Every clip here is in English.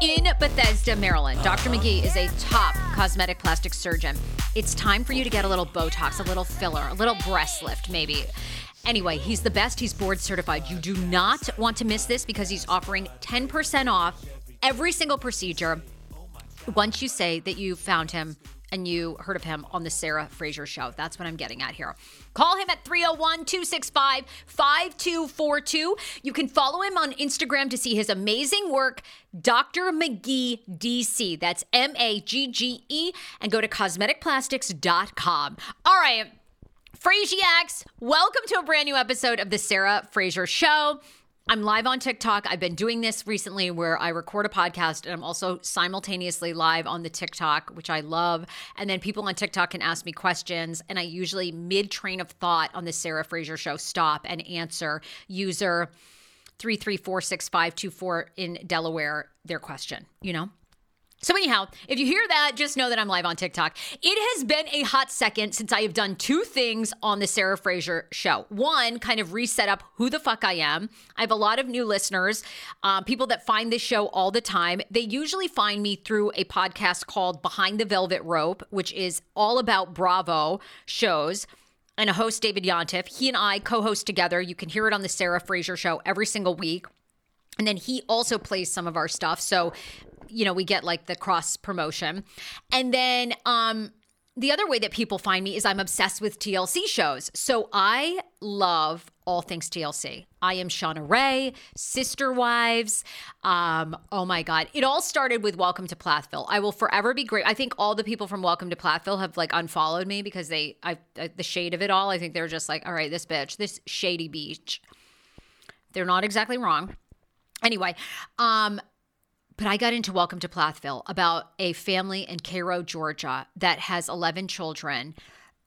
in Bethesda, Maryland. Dr. Magge is a top cosmetic plastic surgeon. It's time for you to get a little Botox, a little filler, a little breast lift, maybe. Anyway, he's the best. He's board certified. You do not want to miss this because he's offering 10% off every single procedure once you say that you found him and you heard of him on the Sarah Fraser show. That's what I'm getting at here. Call him at 301 265 5242. You can follow him on Instagram to see his amazing work, Dr. Magge DC. That's M A G G E, and go to cosmeticplastics.com. All right. Frasiacs, welcome to a brand new episode of the Sarah Fraser Show. I'm live on TikTok. I've been doing this recently where I record a podcast and I'm also simultaneously live on the TikTok, which I love. And then people on TikTok can ask me questions. And I usually, mid train of thought on the Sarah Fraser show, stop and answer user 3346524 in Delaware their question, you know? So, anyhow, if you hear that, just know that I'm live on TikTok. It has been a hot second since I have done two things on the Sarah Fraser show. One, kind of reset up who the fuck I am. I have a lot of new listeners, uh, people that find this show all the time. They usually find me through a podcast called Behind the Velvet Rope, which is all about Bravo shows and a host, David Yontef. He and I co host together. You can hear it on the Sarah Fraser show every single week. And then he also plays some of our stuff. So you know, we get like the cross promotion. And then um the other way that people find me is I'm obsessed with TLC shows. So I love all things TLC. I am Shauna Rae, Sister Wives. Um, oh my God. It all started with Welcome to Plathville. I will forever be great. I think all the people from Welcome to Plathville have like unfollowed me because they, I, I the shade of it all. I think they're just like, all right, this bitch, this shady beach. They're not exactly wrong. Anyway, um, but I got into Welcome to Plathville about a family in Cairo, Georgia that has 11 children.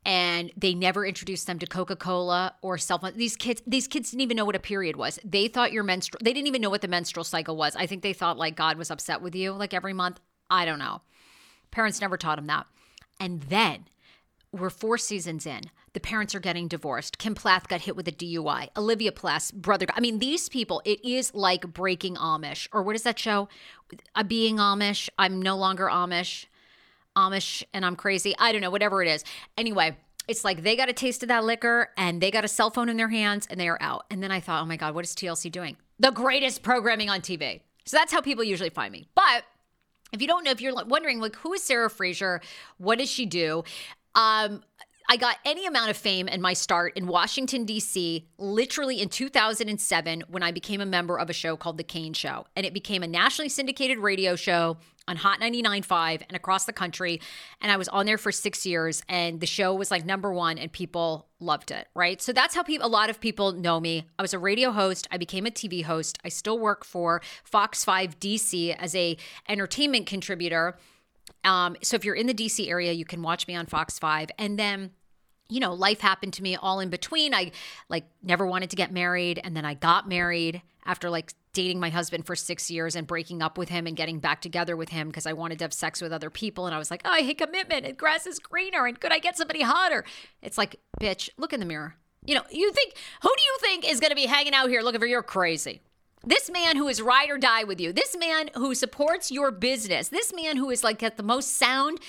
and they never introduced them to Coca-Cola or cell phone. These kids, these kids didn't even know what a period was. They thought your menstrual, they didn't even know what the menstrual cycle was. I think they thought like God was upset with you like every month. I don't know. Parents never taught them that. And then we're four seasons in. The parents are getting divorced. Kim Plath got hit with a DUI. Olivia Plath's brother. I mean, these people, it is like breaking Amish. Or what is that show? Uh, being Amish. I'm no longer Amish. Amish and I'm crazy. I don't know, whatever it is. Anyway, it's like they got a taste of that liquor and they got a cell phone in their hands and they are out. And then I thought, oh my God, what is TLC doing? The greatest programming on TV. So that's how people usually find me. But if you don't know, if you're wondering, like, who is Sarah Fraser? What does she do? Um, I got any amount of fame in my start in Washington, D.C., literally in 2007 when I became a member of a show called The Kane Show. And it became a nationally syndicated radio show on Hot 99.5 and across the country. And I was on there for six years, and the show was like number one, and people loved it, right? So that's how people, a lot of people know me. I was a radio host. I became a TV host. I still work for Fox 5 DC as a entertainment contributor. Um, so if you're in the DC area, you can watch me on Fox 5. And then you know, life happened to me all in between. I like never wanted to get married and then I got married after like dating my husband for 6 years and breaking up with him and getting back together with him because I wanted to have sex with other people and I was like, "Oh, I hate commitment and grass is greener and could I get somebody hotter?" It's like, "Bitch, look in the mirror." You know, you think who do you think is going to be hanging out here looking for your crazy? This man who is ride or die with you, this man who supports your business, this man who is like at the most sound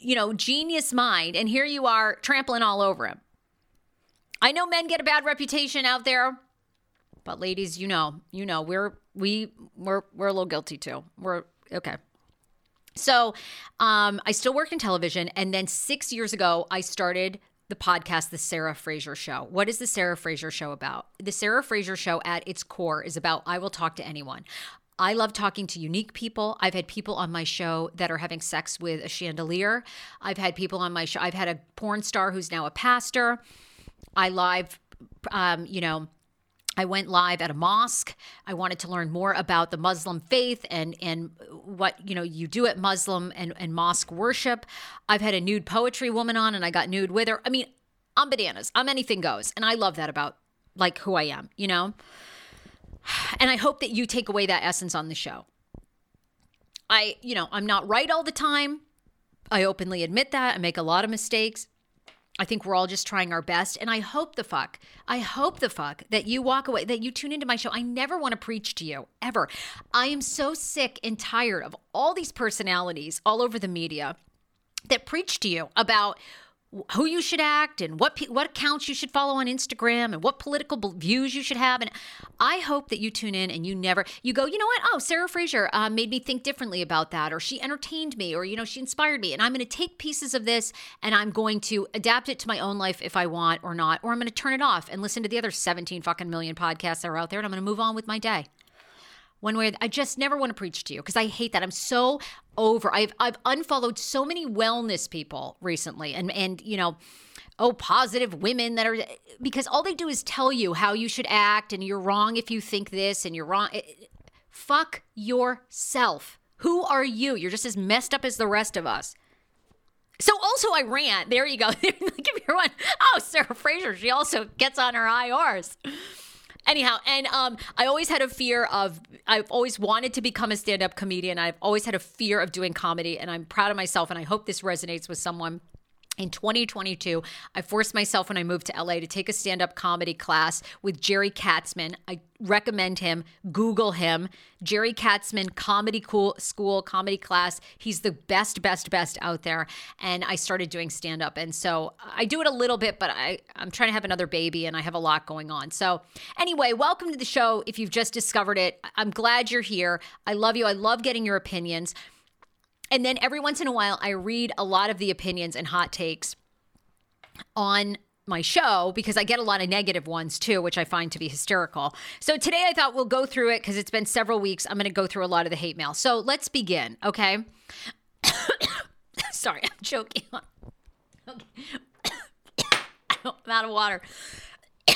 you know, genius mind, and here you are trampling all over him. I know men get a bad reputation out there, but ladies, you know, you know, we're we we're we're a little guilty too. We're okay. So, um, I still work in television, and then six years ago, I started the podcast, The Sarah Fraser Show. What is The Sarah Fraser Show about? The Sarah Fraser Show, at its core, is about I will talk to anyone. I love talking to unique people. I've had people on my show that are having sex with a chandelier. I've had people on my show. I've had a porn star who's now a pastor. I live, um, you know, I went live at a mosque. I wanted to learn more about the Muslim faith and and what you know you do at Muslim and, and mosque worship. I've had a nude poetry woman on, and I got nude with her. I mean, I'm bananas. I'm anything goes, and I love that about like who I am. You know. And I hope that you take away that essence on the show. I, you know, I'm not right all the time. I openly admit that. I make a lot of mistakes. I think we're all just trying our best. And I hope the fuck, I hope the fuck that you walk away, that you tune into my show. I never want to preach to you, ever. I am so sick and tired of all these personalities all over the media that preach to you about who you should act and what what accounts you should follow on Instagram and what political views you should have. And I hope that you tune in and you never you go you know what? Oh Sarah Fraser uh, made me think differently about that or she entertained me or you know she inspired me and I'm going to take pieces of this and I'm going to adapt it to my own life if I want or not or I'm going to turn it off and listen to the other 17 fucking million podcasts that are out there and I'm going to move on with my day one way I just never want to preach to you because I hate that. I'm so over. I've I've unfollowed so many wellness people recently and and you know, oh positive women that are because all they do is tell you how you should act and you're wrong if you think this and you're wrong. Eh, eh, fuck yourself. Who are you? You're just as messed up as the rest of us. So also I rant. There you go. Give you're one, oh Sarah Fraser, she also gets on her IRs. Anyhow, and um, I always had a fear of, I've always wanted to become a stand up comedian. I've always had a fear of doing comedy, and I'm proud of myself. And I hope this resonates with someone in 2022, I forced myself when I moved to LA to take a stand up comedy class with Jerry Katzman. I recommend him. Google him. Jerry Katzman Comedy cool School Comedy Class. He's the best, best, best out there. And I started doing stand up. And so I do it a little bit, but I, I'm trying to have another baby and I have a lot going on. So, anyway, welcome to the show. If you've just discovered it, I'm glad you're here. I love you. I love getting your opinions. And then every once in a while, I read a lot of the opinions and hot takes on my show because I get a lot of negative ones too, which I find to be hysterical. So today I thought we'll go through it because it's been several weeks. I'm going to go through a lot of the hate mail. So let's begin, okay? Sorry, I'm choking. okay. I'm out of water.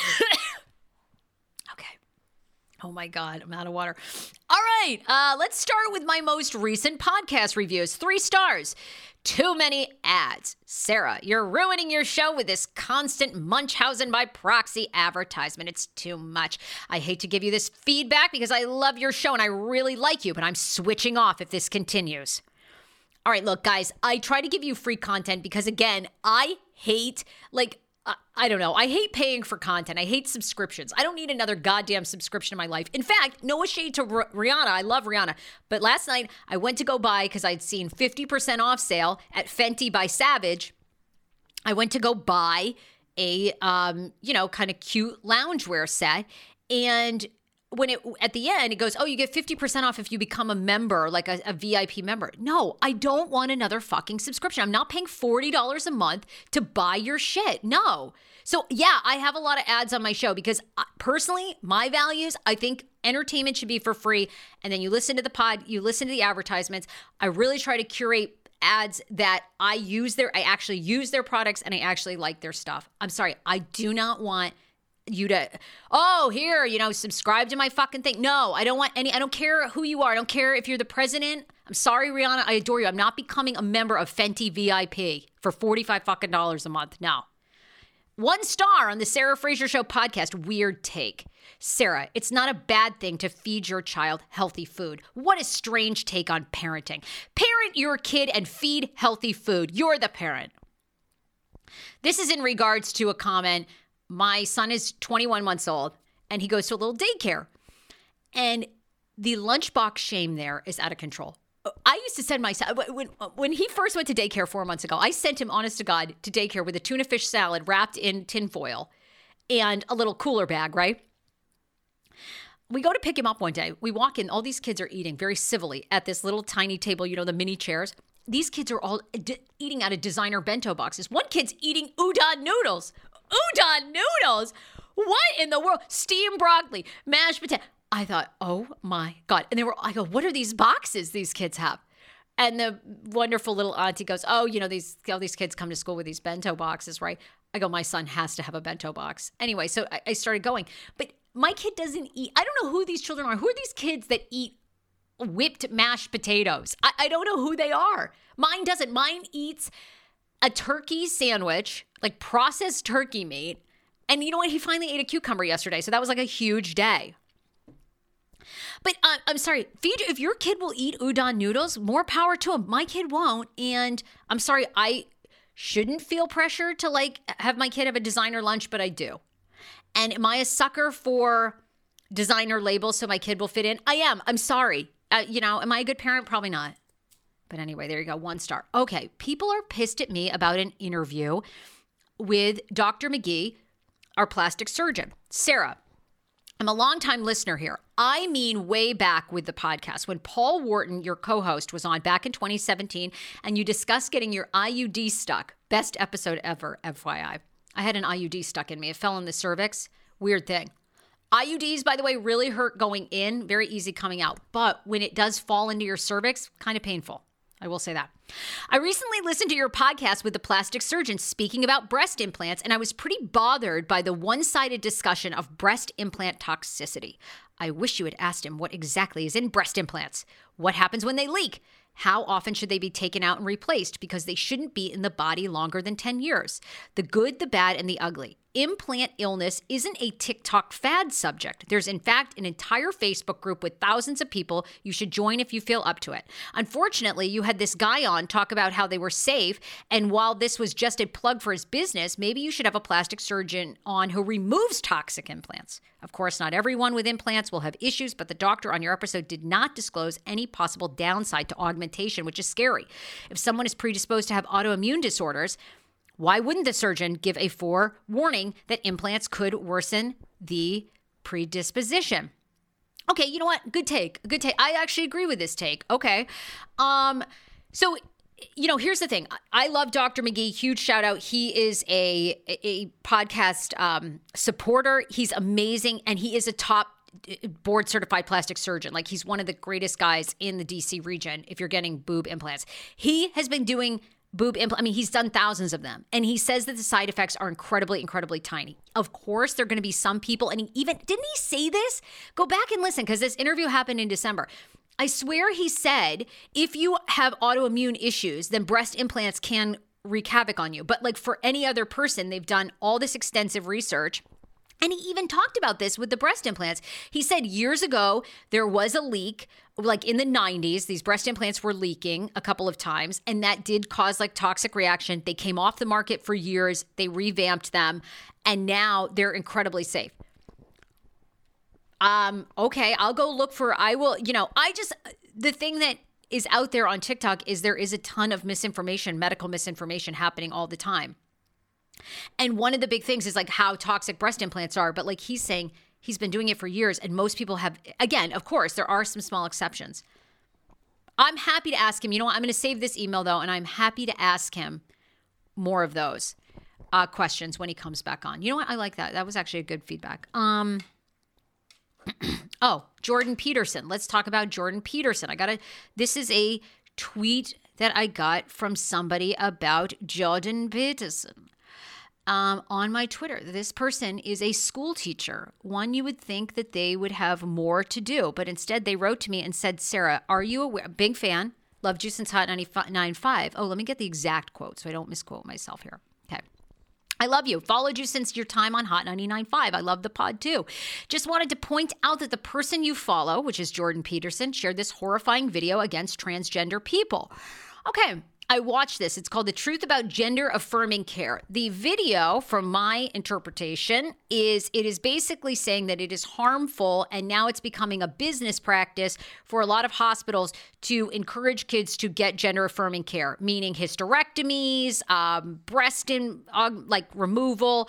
Oh my God, I'm out of water. All right, uh, let's start with my most recent podcast reviews. Three stars. Too many ads. Sarah, you're ruining your show with this constant Munchausen by proxy advertisement. It's too much. I hate to give you this feedback because I love your show and I really like you, but I'm switching off if this continues. All right, look, guys, I try to give you free content because, again, I hate, like, I don't know. I hate paying for content. I hate subscriptions. I don't need another goddamn subscription in my life. In fact, no shade to R- Rihanna. I love Rihanna. But last night I went to go buy because I'd seen 50% off sale at Fenty by Savage. I went to go buy a um, you know, kind of cute loungewear set and when it at the end it goes oh you get 50% off if you become a member like a, a, vip member. No i don't want another fucking subscription. I'm not paying $40 a month to buy your shit. No. So yeah i have a lot of ads on my show because uh, personally my values i think entertainment should be for free. And then you listen to the pod you listen to the advertisements. I really try to curate ads that I use their I actually use their products and I actually like their stuff. I'm sorry, I do not want you to oh here you know subscribe to my fucking thing. No i don't want any i don't care who you are. I don't care if you're the president. I'm sorry rihanna i adore you. I'm not becoming a member of fenty vip for 45 fucking dollars a month no one star on the sarah fraser show podcast. Weird take. Sarah it's not a bad thing to feed your child healthy food. What a strange take on parenting. Parent your kid and feed healthy food. You're the parent. This is in regards to a comment my son is 21 months old and he goes to a little daycare. And the lunchbox shame there is out of control. I used to send my son when when he first went to daycare four months ago. I sent him, honest to God, to daycare with a tuna fish salad wrapped in tinfoil and a little cooler bag. Right. We go to pick him up one day. We walk in. All these kids are eating very civilly at this little tiny table. You know the mini chairs. These kids are all d- eating out of designer bento boxes. One kid's eating udon noodles udon noodles. What in the world? Steamed broccoli, mashed potato. I thought, oh my God. And they were, I go, what are these boxes these kids have? And the wonderful little auntie goes, oh, you know, these all these kids come to school with these bento boxes, right? I go, my son has to have a bento box. Anyway, so I, I started going. But my kid doesn't eat, I don't know who these children are. Who are these kids that eat whipped mashed potatoes? I, I don't know who they are. Mine doesn't. Mine eats a turkey sandwich, like processed turkey meat. And you know what? He finally ate a cucumber yesterday. So that was like a huge day. But uh, I'm sorry, feed if your kid will eat udon noodles, more power to him. My kid won't, and I'm sorry, I shouldn't feel pressure to like have my kid have a designer lunch, but I do. And am I a sucker for designer labels so my kid will fit in? I am. I'm sorry. Uh, you know, am I a good parent? Probably not. But anyway, there you go, one star. Okay, people are pissed at me about an interview with Dr. Magge, our plastic surgeon. Sarah, I'm a longtime listener here. I mean, way back with the podcast when Paul Wharton, your co host, was on back in 2017 and you discussed getting your IUD stuck. Best episode ever, FYI. I had an IUD stuck in me, it fell in the cervix. Weird thing. IUDs, by the way, really hurt going in, very easy coming out. But when it does fall into your cervix, kind of painful. I will say that. I recently listened to your podcast with the plastic surgeon speaking about breast implants, and I was pretty bothered by the one sided discussion of breast implant toxicity. I wish you had asked him what exactly is in breast implants. What happens when they leak? How often should they be taken out and replaced? Because they shouldn't be in the body longer than 10 years. The good, the bad, and the ugly. Implant illness isn't a TikTok fad subject. There's, in fact, an entire Facebook group with thousands of people you should join if you feel up to it. Unfortunately, you had this guy on talk about how they were safe. And while this was just a plug for his business, maybe you should have a plastic surgeon on who removes toxic implants. Of course, not everyone with implants will have issues, but the doctor on your episode did not disclose any possible downside to augmentation, which is scary. If someone is predisposed to have autoimmune disorders, why wouldn't the surgeon give a forewarning that implants could worsen the predisposition? Okay, you know what? Good take. Good take. I actually agree with this take. Okay. Um so you know, here's the thing. I love Dr. Magge. Huge shout out. He is a a podcast um, supporter. He's amazing, and he is a top uh, board certified plastic surgeon. Like he's one of the greatest guys in the DC region. If you're getting boob implants, he has been doing boob implant. I mean, he's done thousands of them. And he says that the side effects are incredibly, incredibly tiny. Of course, there are going to be some people, and he even didn't he say this? Go back and listen because this interview happened in December. I swear he said if you have autoimmune issues, then breast implants can wreak havoc on you. But like for any other person, they've done all this extensive research. And he even talked about this with the breast implants. He said years ago there was a leak, like in the 90s, these breast implants were leaking a couple of times, and that did cause like toxic reaction. They came off the market for years, they revamped them, and now they're incredibly safe. Um, okay, I'll go look for I will, you know, I just the thing that is out there on TikTok is there is a ton of misinformation, medical misinformation happening all the time. And one of the big things is like how toxic breast implants are, but like he's saying he's been doing it for years and most people have again, of course, there are some small exceptions. I'm happy to ask him, you know what, I'm going to save this email though and I'm happy to ask him more of those uh, questions when he comes back on. You know what? I like that. That was actually a good feedback. Um oh, Jordan Peterson. Let's talk about Jordan Peterson. I got a this is a tweet that I got from somebody about Jordan Peterson. Um, on my Twitter. This person is a school teacher. One you would think that they would have more to do, but instead they wrote to me and said, Sarah, are you aware? Big fan. Loved you since Hot 99.5. Oh, let me get the exact quote so I don't misquote myself here. Okay. I love you. Followed you since your time on Hot 99.5. I love the pod too. Just wanted to point out that the person you follow, which is Jordan Peterson, shared this horrifying video against transgender people. Okay, I watched this. It's called The Truth About Gender Affirming Care. The video, from my interpretation, is it is basically saying that it is harmful and now it's becoming a business practice for a lot of hospitals to encourage kids to get gender affirming care, meaning hysterectomies, um, breast in, uh, like removal,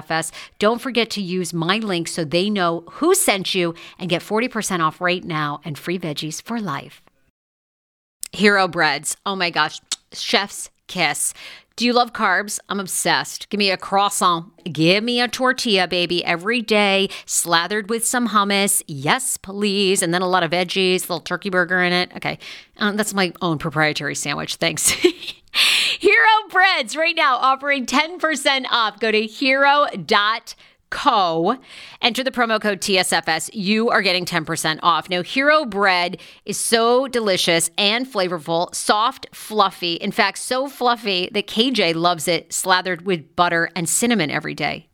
Don't forget to use my link so they know who sent you and get 40% off right now and free veggies for life. Hero breads. Oh my gosh. Chef's kiss. Do you love carbs? I'm obsessed. Give me a croissant. Give me a tortilla, baby, every day, slathered with some hummus. Yes, please. And then a lot of veggies, a little turkey burger in it. Okay. Um, that's my own proprietary sandwich. Thanks. Hero Breads right now offering 10% off. Go to hero.com Co. Enter the promo code TSFS. You are getting 10% off. Now, Hero Bread is so delicious and flavorful, soft, fluffy. In fact, so fluffy that KJ loves it slathered with butter and cinnamon every day.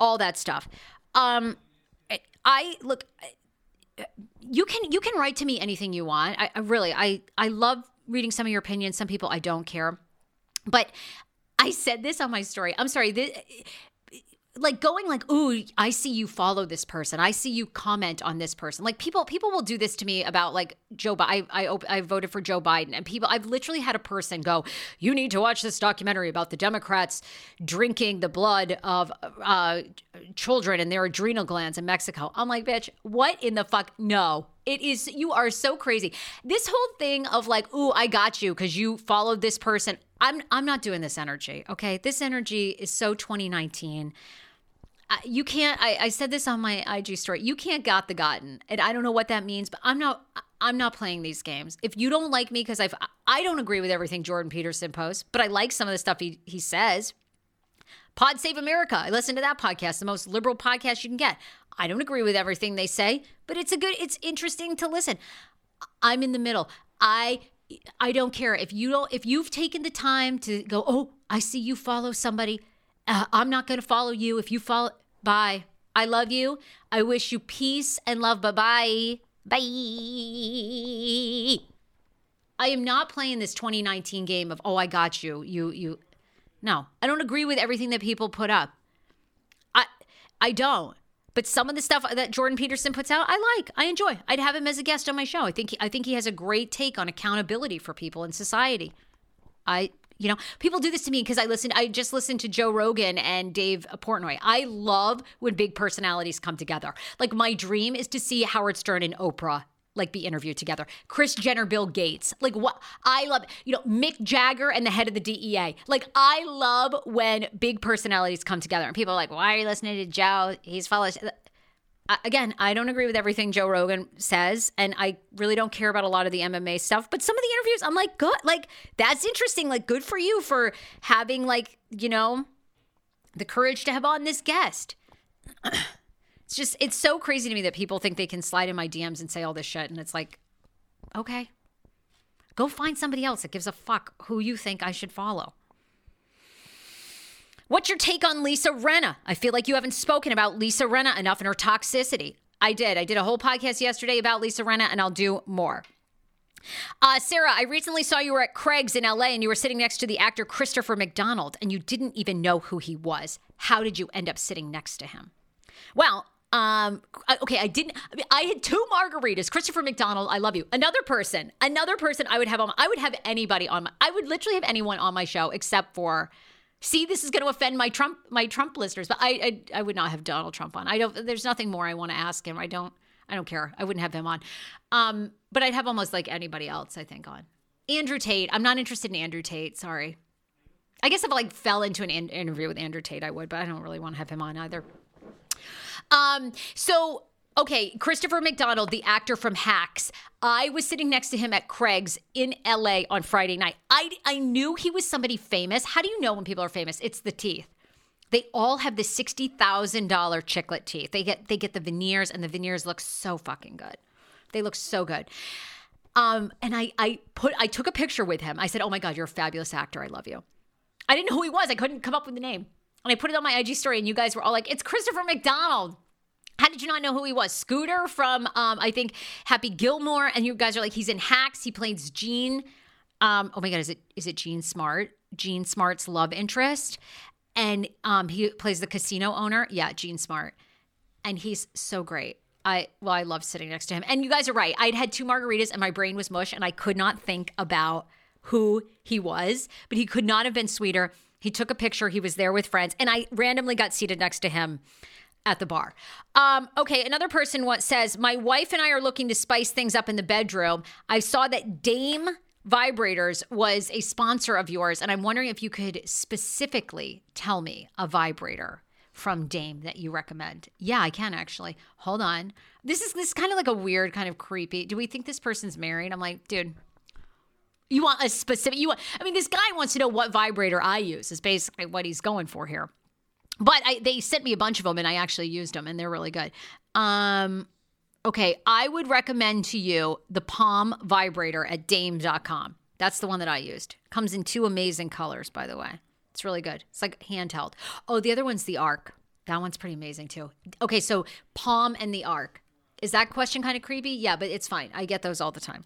All that stuff. Um, I look you can you can write to me anything you want. I, I really I I love reading some of your opinions. Some people I don't care, but I said this on my story. I'm sorry. This, like going like ooh i see you follow this person. I see you comment on this person. Like people people will do this to me about like joe i i, I voted for joe biden and people i've literally had a person go you need to watch this documentary about the democrats drinking the blood of uh, children and their adrenal glands in mexico. I'm like bitch what in the fuck? No. It is you are so crazy. This whole thing of like ooh i got you because you followed this person i'm i'm not doing this energy okay? This energy is so 2019 you can't I, I said this on my ig story you can't got the gotten and i don't know what that means but i'm not i'm not playing these games. If you don't like me because i've i don't agree with everything jordan peterson posts but i like some of the stuff he, he says. Pod save america i listen to that podcast the most liberal podcast you can get. I don't agree with everything they say but it's a good it's interesting to listen. I'm in the middle. I i don't care. If you don't if you've taken the time to go oh i see you follow somebody uh, I'm not going to follow you. If you follow, bye. I love you. I wish you peace and love. Bye bye. Bye. I am not playing this 2019 game of, oh, I got you. You, you. No, I don't agree with everything that people put up. I, I don't. But some of the stuff that Jordan Peterson puts out, I like. I enjoy. I'd have him as a guest on my show. I think he, I think he has a great take on accountability for people in society. I you know, people do this to me because I listen. I just listened to Joe Rogan and Dave Portnoy. I love when big personalities come together. Like my dream is to see Howard Stern and Oprah like be interviewed together. Chris Jenner, Bill Gates. Like what I love, you know, Mick Jagger and the head of the DEA. Like I love when big personalities come together and people are like, "Why are you listening to Joe? He's following again, I don't agree with everything Joe Rogan says, and I really don't care about a lot of the MMA stuff. But some of the interviews, I'm like, good, like that's interesting. Like, good for you for having like you know the courage to have on this guest. it's just it's so crazy to me that people think they can slide in my DMs and say all this shit, and it's like, okay, go find somebody else that gives a fuck who you think I should follow. What's your take on Lisa Rinna? I feel like you haven't spoken about Lisa Rinna enough and her toxicity. I did. I did a whole podcast yesterday about Lisa Rinna, and I'll do more. Uh, Sarah, I recently saw you were at Craig's in LA and you were sitting next to the actor Christopher McDonald and you didn't even know who he was. How did you end up sitting next to him? Well, um, okay, I didn't. I had two margaritas. Christopher McDonald, I love you. Another person, another person I would have on. I would have anybody on my. I would literally have anyone on my show except for. See, this is going to offend my Trump my Trump listeners, but I, I I would not have Donald Trump on. I don't. There's nothing more I want to ask him. I don't. I don't care. I wouldn't have him on. Um, but I'd have almost like anybody else, I think, on. Andrew Tate. I'm not interested in Andrew Tate. Sorry. I guess if I like fell into an in- interview with Andrew Tate, I would, but I don't really want to have him on either. Um, so okay, Christopher McDonald, the actor from Hacks. I was sitting next to him at Craig's in LA on Friday night. I I knew he was somebody famous. How do you know when people are famous? It's the teeth. They all have the sixty thousand dollar chiclet teeth. They get they get the veneers, and the veneers look so fucking good. They look so good. Um, and I I put I took a picture with him. I said, "Oh my god, you're a fabulous actor. I love you." I didn't know who he was. I couldn't come up with the name, and I put it on my IG story. And you guys were all like, "It's Christopher McDonald." How did you not know who he was? Scooter from um, I think Happy Gilmore, and you guys are like, he's in Hacks. He plays Gene. Um, oh my god, is it is it Jean Smart? Jean Smart's love interest, and um, he plays the casino owner. Yeah, Jean Smart, and he's so great. I well, I love sitting next to him. And you guys are right. I'd had two margaritas and my brain was mush, and I could not think about who he was. But he could not have been sweeter. He took a picture. He was there with friends, and I randomly got seated next to him at the bar. Um, okay, another person what says, My wife and I are looking to spice things up in the bedroom. I saw that Dame Vibrators was a sponsor of yours, and I'm wondering if you could specifically tell me a vibrator from Dame that you recommend. Yeah, I can actually. Hold on. This is this is kind of like a weird, kind of creepy. Do we think this person's married? I'm like, dude, you want a specific you want I mean, this guy wants to know what vibrator I use, is basically what he's going for here. But I, they sent me a bunch of them and I actually used them and they're really good. Um Okay, I would recommend to you the Palm vibrator at dame.com. That's the one that I used. Comes in two amazing colors, by the way. It's really good. It's like handheld. Oh, the other one's the Arc. That one's pretty amazing too. Okay, so Palm and the Arc. Is that question kind of creepy? Yeah, but it's fine. I get those all the time.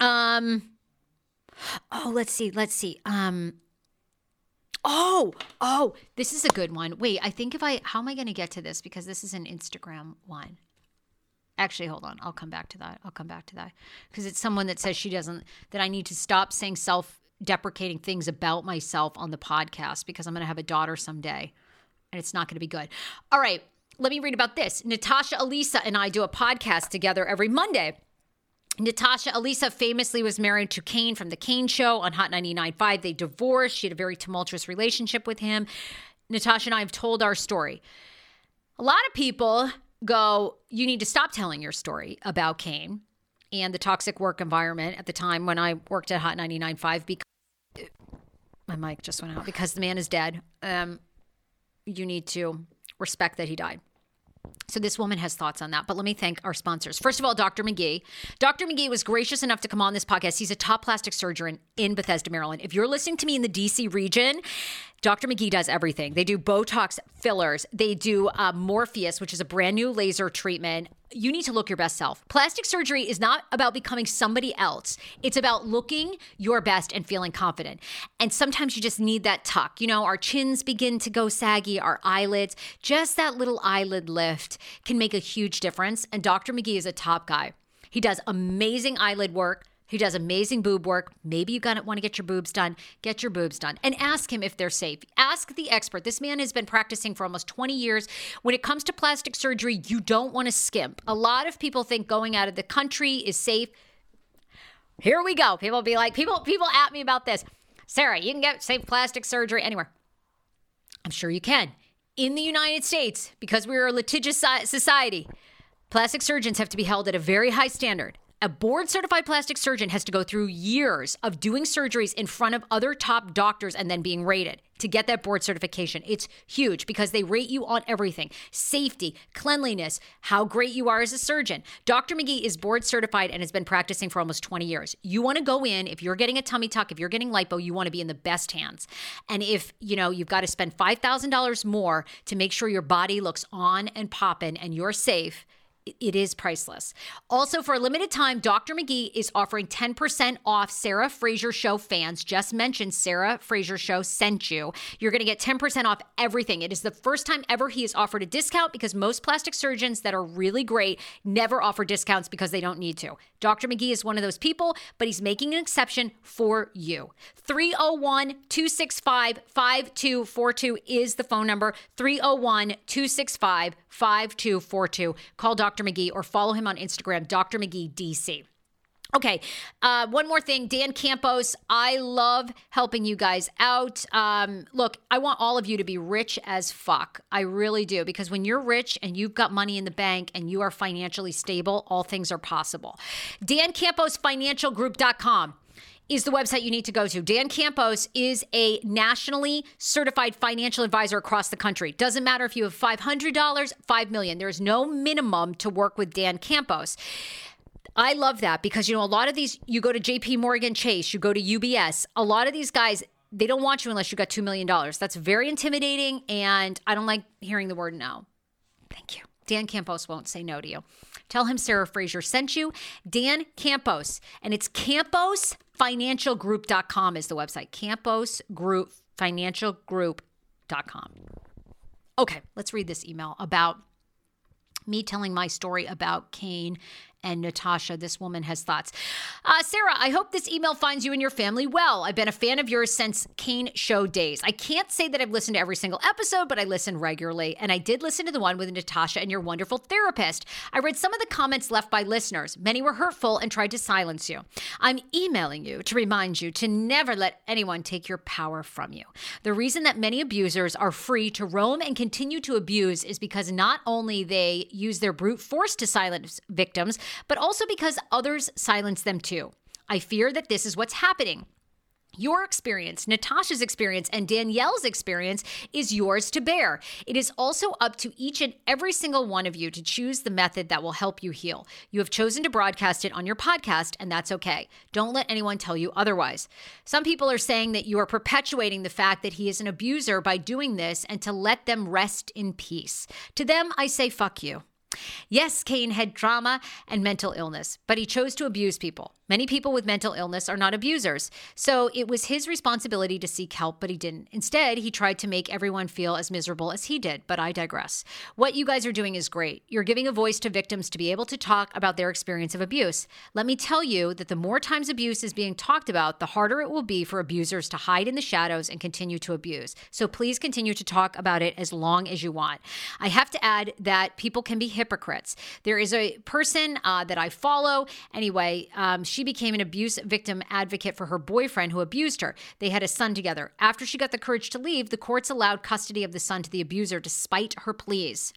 Um Oh, let's see. Let's see. Um Oh, oh, this is a good one. Wait, I think if I, how am I going to get to this? Because this is an Instagram one. Actually, hold on. I'll come back to that. I'll come back to that. Because it's someone that says she doesn't, that I need to stop saying self deprecating things about myself on the podcast because I'm going to have a daughter someday and it's not going to be good. All right, let me read about this. Natasha Elisa and I do a podcast together every Monday. Natasha Elisa famously was married to Kane from The Kane Show on Hot 99.5. They divorced. She had a very tumultuous relationship with him. Natasha and I have told our story. A lot of people go, You need to stop telling your story about Kane and the toxic work environment at the time when I worked at Hot 99.5 because my mic just went out because the man is dead. Um, you need to respect that he died. So this woman has thoughts on that, but let me thank our sponsors. First of all, Dr. Magge. Dr. Magge was gracious enough to come on this podcast. He's a top plastic surgeon in Bethesda, Maryland. If you're listening to me in the DC region, Dr. Magge does everything. They do Botox fillers. They do uh, Morpheus, which is a brand new laser treatment. You need to look your best self. Plastic surgery is not about becoming somebody else. It's about looking your best and feeling confident. And sometimes you just need that tuck. You know, our chins begin to go saggy, our eyelids, just that little eyelid lift can make a huge difference. And Dr. Magge is a top guy. He does amazing eyelid work who does amazing boob work. Maybe you want to get your boobs done. Get your boobs done and ask him if they're safe. Ask the expert. This man has been practicing for almost 20 years. When it comes to plastic surgery, you don't want to skimp. A lot of people think going out of the country is safe. Here we go. People be like, people people at me about this. Sarah, you can get safe plastic surgery anywhere. I'm sure you can. In the United States, because we're a litigious society, plastic surgeons have to be held at a very high standard A board certified plastic surgeon has to go through years of doing surgeries in front of other top doctors and then being rated to get that board certification. It's huge because they rate you on everything safety, cleanliness, how great you are as a surgeon. Dr. Magge is board certified and has been practicing for almost 20 years. You want to go in, if you're getting a tummy tuck, if you're getting lipo, you want to be in the best hands. And if, you know, you've got to spend $5,000 more to make sure your body looks on and popping and you're safe, it is priceless. Also, for a limited time, Dr. Magge is offering 10% off Sarah Fraser Show fans. Just mentioned Sarah Fraser Show sent you. You're going to get 10% off everything. It is the first time ever he has offered a discount because most plastic surgeons that are really great never offer discounts because they don't need to. Dr. Magge is one of those people, but he's making an exception for you. 301 265 5242 is the phone number. 301 265 5242. Call Dr. Magge or follow him on Instagram, Dr. Magge DC. Okay, uh, one more thing. Dan Campos, I love helping you guys out. Um, look, I want all of you to be rich as fuck. I really do. Because when you're rich and you've got money in the bank and you are financially stable, all things are possible. Dan Campos, financialgroup.com is the website you need to go to. Dan Campos is a nationally certified financial advisor across the country. Doesn't matter if you have $500, 5 million. There is no minimum to work with Dan Campos. I love that because you know a lot of these you go to JP Morgan Chase, you go to UBS, a lot of these guys they don't want you unless you got 2 million dollars. That's very intimidating and I don't like hearing the word no. Thank you. Dan Campos won't say no to you. Tell him Sarah Fraser sent you. Dan Campos and it's camposfinancialgroup.com is the website. Campos Group financialgroup.com. Okay, let's read this email about me telling my story about Kane and Natasha. This woman has thoughts. Uh, Sarah, I hope this email finds you and your family well. I've been a fan of yours since Kane Show days. I can't say that I've listened to every single episode, but I listen regularly. And I did listen to the one with Natasha and your wonderful therapist. I read some of the comments left by listeners. Many were hurtful and tried to silence you. I'm emailing you to remind you to never let anyone take your power from you. The reason that many abusers are free to roam and continue to abuse is because not only they use their brute force to silence victims, but also because others silence them too. I fear that this is what's happening. Your experience, Natasha's experience, and Danielle's experience is yours to bear. It is also up to each and every single one of you to choose the method that will help you heal. You have chosen to broadcast it on your podcast, and that's okay. Don't let anyone tell you otherwise. Some people are saying that you are perpetuating the fact that he is an abuser by doing this and to let them rest in peace. To them, I say, fuck you. Yes, Kane had trauma and mental illness, but he chose to abuse people. Many people with mental illness are not abusers. So it was his responsibility to seek help, but he didn't. Instead, he tried to make everyone feel as miserable as he did, but I digress. What you guys are doing is great. You're giving a voice to victims to be able to talk about their experience of abuse. Let me tell you that the more times abuse is being talked about, the harder it will be for abusers to hide in the shadows and continue to abuse. So please continue to talk about it as long as you want. I have to add that people can be hypocrites. There is a person uh, that I follow. Anyway, um, she became an abuse victim advocate for her boyfriend who abused her. They had a son together. After she got the courage to leave, the courts allowed custody of the son to the abuser despite her pleas.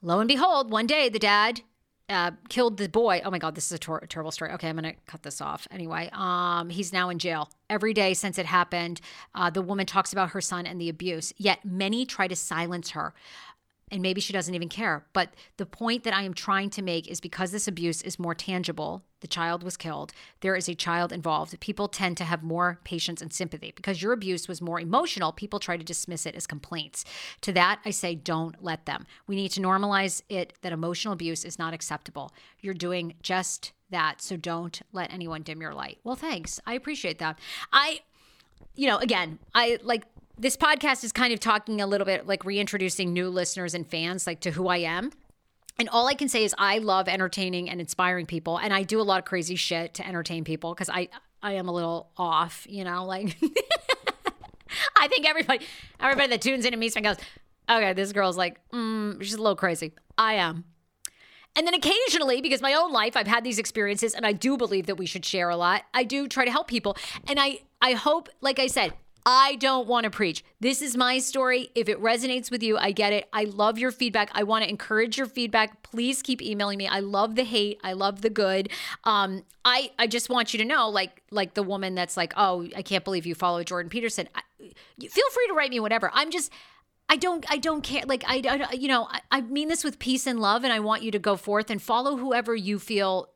Lo and behold, one day the dad uh, killed the boy. Oh my God, this is a tor- terrible story. Okay, I'm to cut this off. Anyway, um, he's now in jail. Every day since it happened, uh, the woman talks about her son and the abuse, yet many try to silence her and maybe she doesn't even care. But the point that I am trying to make is because this abuse is more tangible, the child was killed, there is a child involved. People tend to have more patience and sympathy. Because your abuse was more emotional, people try to dismiss it as complaints. To that, I say, don't let them. We need to normalize it that emotional abuse is not acceptable. You're doing just that. So don't let anyone dim your light. Well, thanks. I appreciate that. I, you know, again, I like this podcast is kind of talking a little bit like reintroducing new listeners and fans like to who I am. And all I can say is I love entertaining and inspiring people and I do a lot of crazy shit to entertain people cuz I I am a little off, you know, like I think everybody everybody that tunes into me goes, "Okay, this girl's like, mm, she's a little crazy." I am. And then occasionally, because my own life, I've had these experiences and I do believe that we should share a lot. I do try to help people. And I I hope, like I said, I don't want to preach. This is my story. If it resonates with you, I get it. I love your feedback. I want to encourage your feedback. Please keep emailing me. I love the hate. I love the good. Um, I I just want you to know, like like the woman that's like, oh, I can't believe you follow Jordan Peterson. I, feel free to write me whatever. I'm just. I don't I don't care like I, I you know I, I mean this with peace and love and I want you to go forth and follow whoever you feel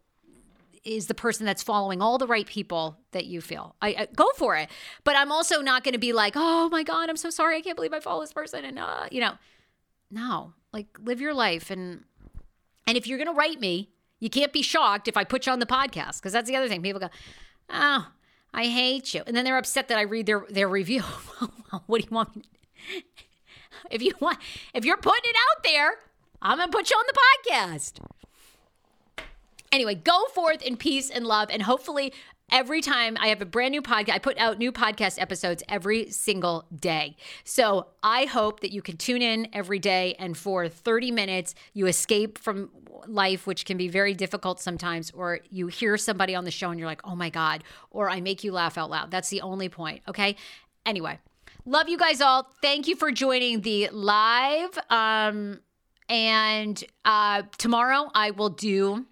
is the person that's following all the right people that you feel. I, I go for it, but I'm also not going to be like, oh my god, I'm so sorry, I can't believe I follow this person, and uh, you know, no, like live your life, and and if you're going to write me, you can't be shocked if I put you on the podcast because that's the other thing. People go, oh, I hate you, and then they're upset that I read their their review. what do you want? If you want, if you're putting it out there, I'm gonna put you on the podcast. Anyway, go forth in peace and love. And hopefully, every time I have a brand new podcast, I put out new podcast episodes every single day. So I hope that you can tune in every day and for 30 minutes, you escape from life, which can be very difficult sometimes, or you hear somebody on the show and you're like, oh my God, or I make you laugh out loud. That's the only point. Okay. Anyway, love you guys all. Thank you for joining the live. Um, and uh, tomorrow I will do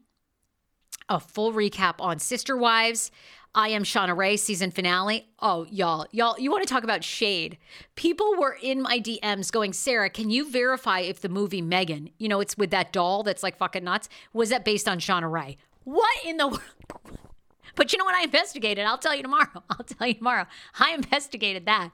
a full recap on Sister Wives. I am Shauna Rae season finale. Oh, y'all, y'all, you want to talk about shade? People were in my DMs going, Sarah, can you verify if the movie Megan, you know, it's with that doll that's like fucking nuts, was that based on Shauna Rae? What in the world? But you know what? I investigated. I'll tell you tomorrow. I'll tell you tomorrow. I investigated that.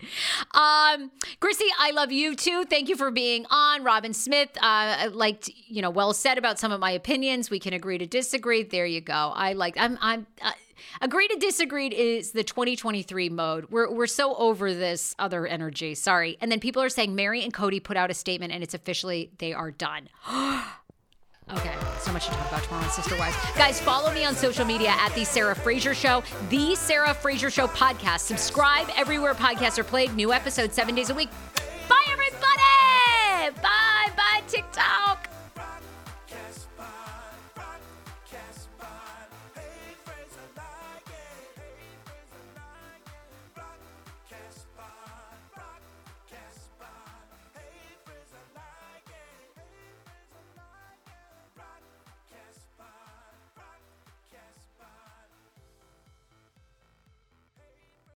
Um, Chrissy, I love you too. Thank you for being on. Robin Smith, uh, liked, you know, well said about some of my opinions. We can agree to disagree. There you go. I like, I'm, I'm, uh, agree to disagree is the 2023 mode. We're, we're so over this other energy. Sorry. And then people are saying Meri and Kody put out a statement and it's officially, they are done. Okay, so much to talk about tomorrow on Sister Wives. Guys, follow me on social media at The Sarah Fraser Show, The Sarah Fraser Show podcast. Subscribe everywhere podcasts are played. New episodes seven days a week. Bye, everybody. Bye, bye, TikTok.